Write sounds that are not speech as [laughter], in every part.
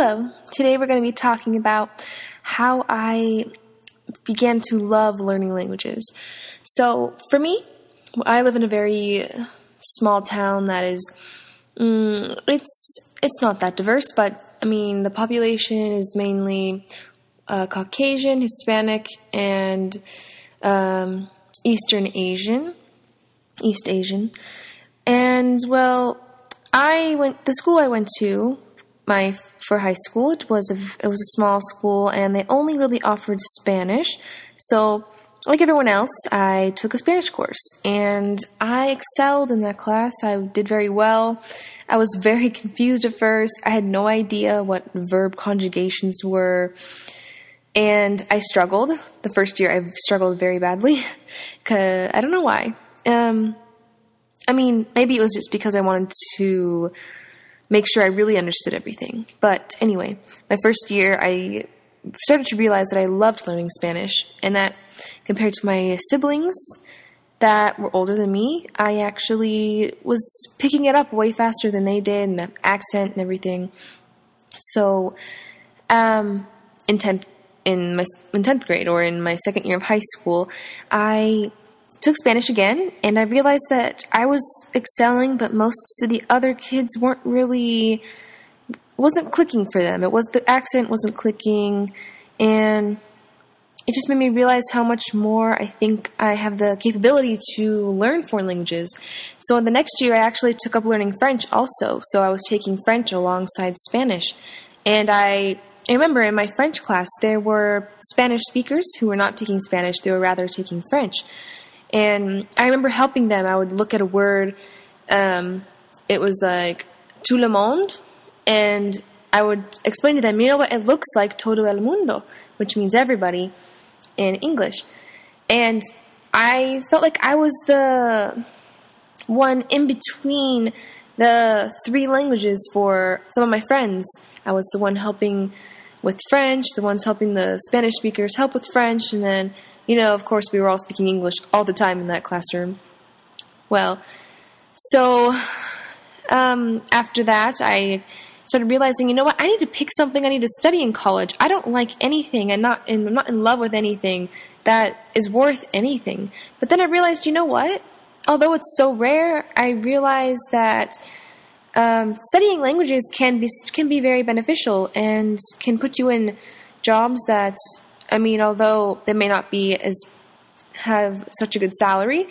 Hello. Today we're going to be talking about how I began to love learning languages. So, for me, I live in a very small town that is mm, it's it's not that diverse, but I mean, the population is mainly uh, Caucasian, Hispanic, and um, Eastern Asian, East Asian. And well, I went the school I went to my for high school. It was a it was a small school, and they only really offered Spanish. So, like everyone else, I took a Spanish course, and I excelled in that class. I did very well. I was very [laughs] confused at first. I had no idea what verb conjugations were. And I struggled. The first year I struggled very badly. [laughs] Cause I don't know why. Um, I mean, maybe it was just because I wanted to make sure I really understood everything. But anyway, my first year, I started to realize that I loved learning Spanish, and that compared to my siblings that were older than me, I actually was picking it up way faster than they did, and the accent and everything. So, um, in tenth in my in tenth grade or in my second year of high school, I took Spanish again, and I realized that I was excelling, but most of the other kids weren't really wasn't clicking for them. It was the accent wasn't clicking, and it just made me realize how much more I think I have the capability to learn foreign languages. So in the next year, I actually took up learning French also. So I was taking French alongside Spanish, and I. I remember in my French class, there were Spanish speakers who were not taking Spanish, they were rather taking French. And I remember helping them. I would look at a word. Um, it was like tout le monde, and I would explain to them, you know what, it looks like todo el mundo, which means everybody in English. And I felt like I was the one in between the three languages for some of my friends. I was the one helping with French, the ones helping the Spanish speakers help with French, and then you know, of course, we were all speaking English all the time in that classroom. Well, so um, after that, I started realizing, you know what? I need to pick something I need to study in college. I don't like anything. I'm not in, I'm not in love with anything that is worth anything. But then I realized, you know what? Although it's so rare, I realized that um, studying languages can be can be very beneficial and can put you in jobs that I mean, although they may not be as have such a good salary,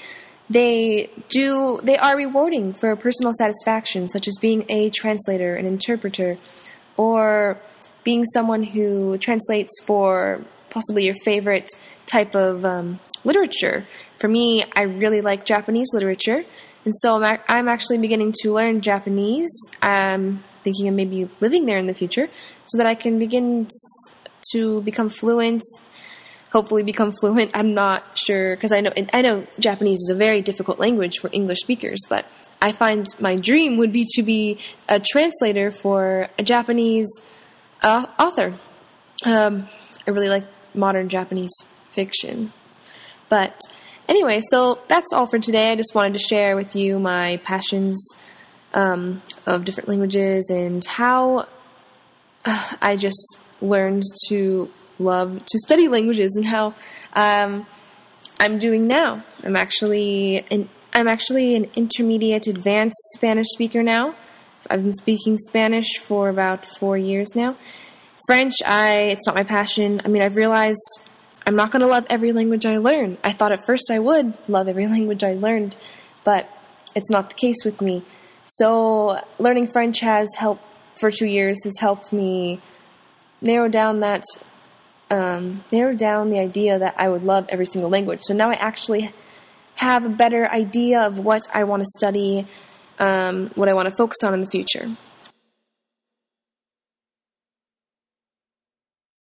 they do they are rewarding for personal satisfaction, such as being a translator, an interpreter, or being someone who translates for possibly your favorite type of um, literature. For me, I really like Japanese literature, and so I'm, I'm actually beginning to learn Japanese. I'm thinking of maybe living there in the future so that I can begin to become fluent, hopefully become fluent. I'm not sure because I know I know Japanese is a very difficult language for English speakers, but I find my dream would be to be a translator for a Japanese uh, author. Um, I really like modern Japanese fiction. But anyway, so that's all for today. I just wanted to share with you my passions um, of different languages and how uh, I just learned to love to study languages and how um, I'm doing now. I'm actually an I'm actually an intermediate advanced Spanish speaker now. I've been speaking Spanish for about four years now. French, I it's not my passion. I mean, I've realized I'm not going to love every language I learn. I thought at first I would love every [laughs] language I learned, but it's not the case with me. So learning French has helped for two years has helped me narrow down that um, narrow down the idea that I would love every single language. So now I actually have a better idea of what I want to study, um, what I want to focus on in the future.